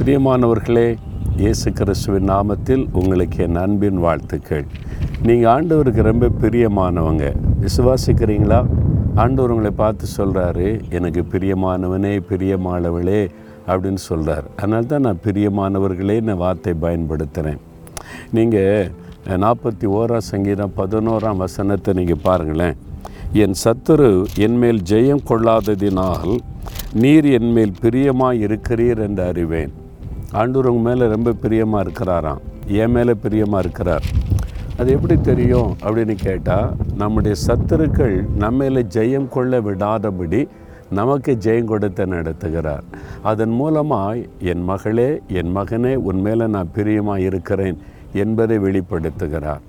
பிரியமானவர்களே இயேசு கிறிஸ்துவின் நாமத்தில் உங்களுக்கு என் அன்பின் வாழ்த்துக்கள். நீங்கள் ஆண்டவருக்கு ரொம்ப பிரியமானவங்க. விசுவாசிக்கிறீங்களா? ஆண்டவர் உங்களை பார்த்து சொல்கிறாரு எனக்கு பிரியமானவனே பிரியமானவளே அப்படின்னு சொல்கிறார் அதனால தான் நான் பிரியமானவர்களே நான் வார்த்தை பயன்படுத்துகிறேன் நீங்கள் நாற்பத்தி ஓராம் சங்கீதம் பதினோராம் வசனத்தை நீங்கள் பாருங்களேன். என் சத்துரு என்மேல் ஜெயம் கொள்ளாததினால் நீர் என்மேல் பிரியமாக இருக்கிறீர் என்று அறிவேன். ஆண்டவர் உங்கள் மேலே ரொம்ப பிரியமாக இருக்கிறாராம். என் மேலே பிரியமாக இருக்கிறார். அது எப்படி தெரியும் அப்படின்னு கேட்டால் நம்முடைய சத்துருக்கள் நம்மையில் ஜெயம் கொள்ள விடாதபடி நமக்கு ஜெயம் கொடுத்து நடத்துகிறார். அதன் மூலமாக என் மகளே என் மகனே உன் மேலே நான் பிரியமாக இருக்கிறேன் என்பதை வெளிப்படுத்துகிறார்.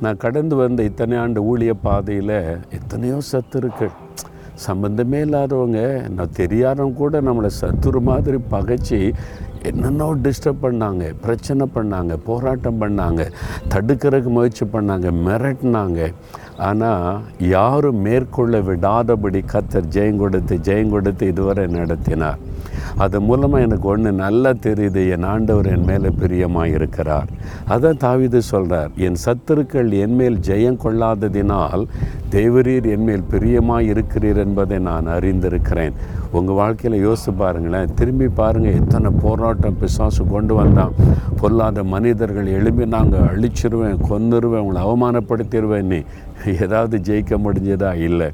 நான் கடந்து வந்த இத்தனை ஆண்டு ஊழிய பாதையில் எத்தனையோ சத்துருக்கள் சம்பந்தமே இல்லாதவங்க நான் தெரியாதவங்க கூட நம்மளை சத்துரு மாதிரி பகைச்சி என்னென்னோ டிஸ்டர்ப் பண்ணாங்க பிரச்சனை பண்ணாங்க போராட்டம் பண்ணாங்க தடுக்கிறதுக்கு முயற்சி பண்ணாங்க மிரட்டினாங்க. ஆனால் யாரும் மேற்கொள்ள விடாதபடி கத்தர் ஜெயம் கொடுத்து ஜெயம் கொடுத்து இதுவரை நடத்தினார். அது மூலமாக எனக்கு ஒன்று நல்லா தெரியுது என் ஆண்டவர் என் மேலே பிரியமாக இருக்கிறார். அதான் தாவிது சொல்கிறார் என் சத்துருக்கள் என்மேல் ஜெயம் கொள்ளாததினால் தேவரீர் என்மேல் பிரியமாக இருக்கிறீர் என்பதை நான் அறிந்திருக்கிறேன். உங்கள் வாழ்க்கையில் யோசித்து பாருங்களேன் திரும்பி பாருங்கள் எத்தனை போராட்டம் பிசாசு கொண்டு வந்தான். பொல்லாத மனிதர்கள் எழும்பி நாங்கள் அழிச்சிருவேன் கொன்னுருவேன் உங்களை அவமானப்படுத்திடுவேன் நீ. ஏதாவது ஜெயிக்க முடிஞ்சதா? இல்லை.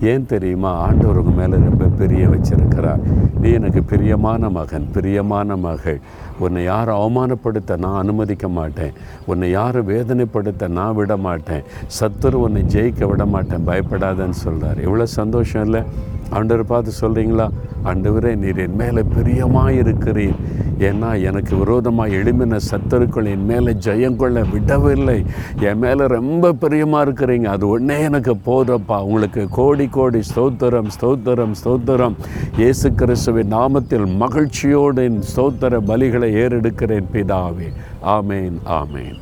ஏன் தெரியுமா? ஆண்டவர் உங்கள் மேலே ரொம்ப பெரிய வச்சிருக்கிறார். நீ எனக்கு பிரியமான மகன் பிரியமான மகள். உன்னை யார் அவமானப்படுத்த நான் அனுமதிக்க மாட்டேன். உன்னை யாரும் வேதனைப்படுத்த நான் விட மாட்டேன். சத்துரு உன்னை ஜெயிக்க விட மாட்டேன். பயப்படாதன்னு சொல்கிறார் எவ்வளோ சந்தோஷம் இல்லை? ஆண்டவர் பார்த்து சொல்கிறீங்களா ஆண்டவரே நீர் என் மேலே பிரியமாக இருக்கிறீர். ஏன்னா எனக்கு விரோதமாக எழுமின சத்தருக்கள் என் மேலே ஜெயம் கொள்ள விடவில்லை. என் மேலே ரொம்ப பிரியமாக இருக்கிறீங்க. அது ஒன்றே எனக்கு போதப்பா. உங்களுக்கு கோடி கோடி ஸ்தோத்திரம் ஸ்தோத்திரம் ஸ்தோத்திரம். இயேசு கிறிஸ்துவின் நாமத்தில் மகிழ்ச்சியோடு என் ஸ்தோத்திர பலிகளை ஏறெடுக்கிறேன் பிதாவே. ஆமேன் ஆமேன்.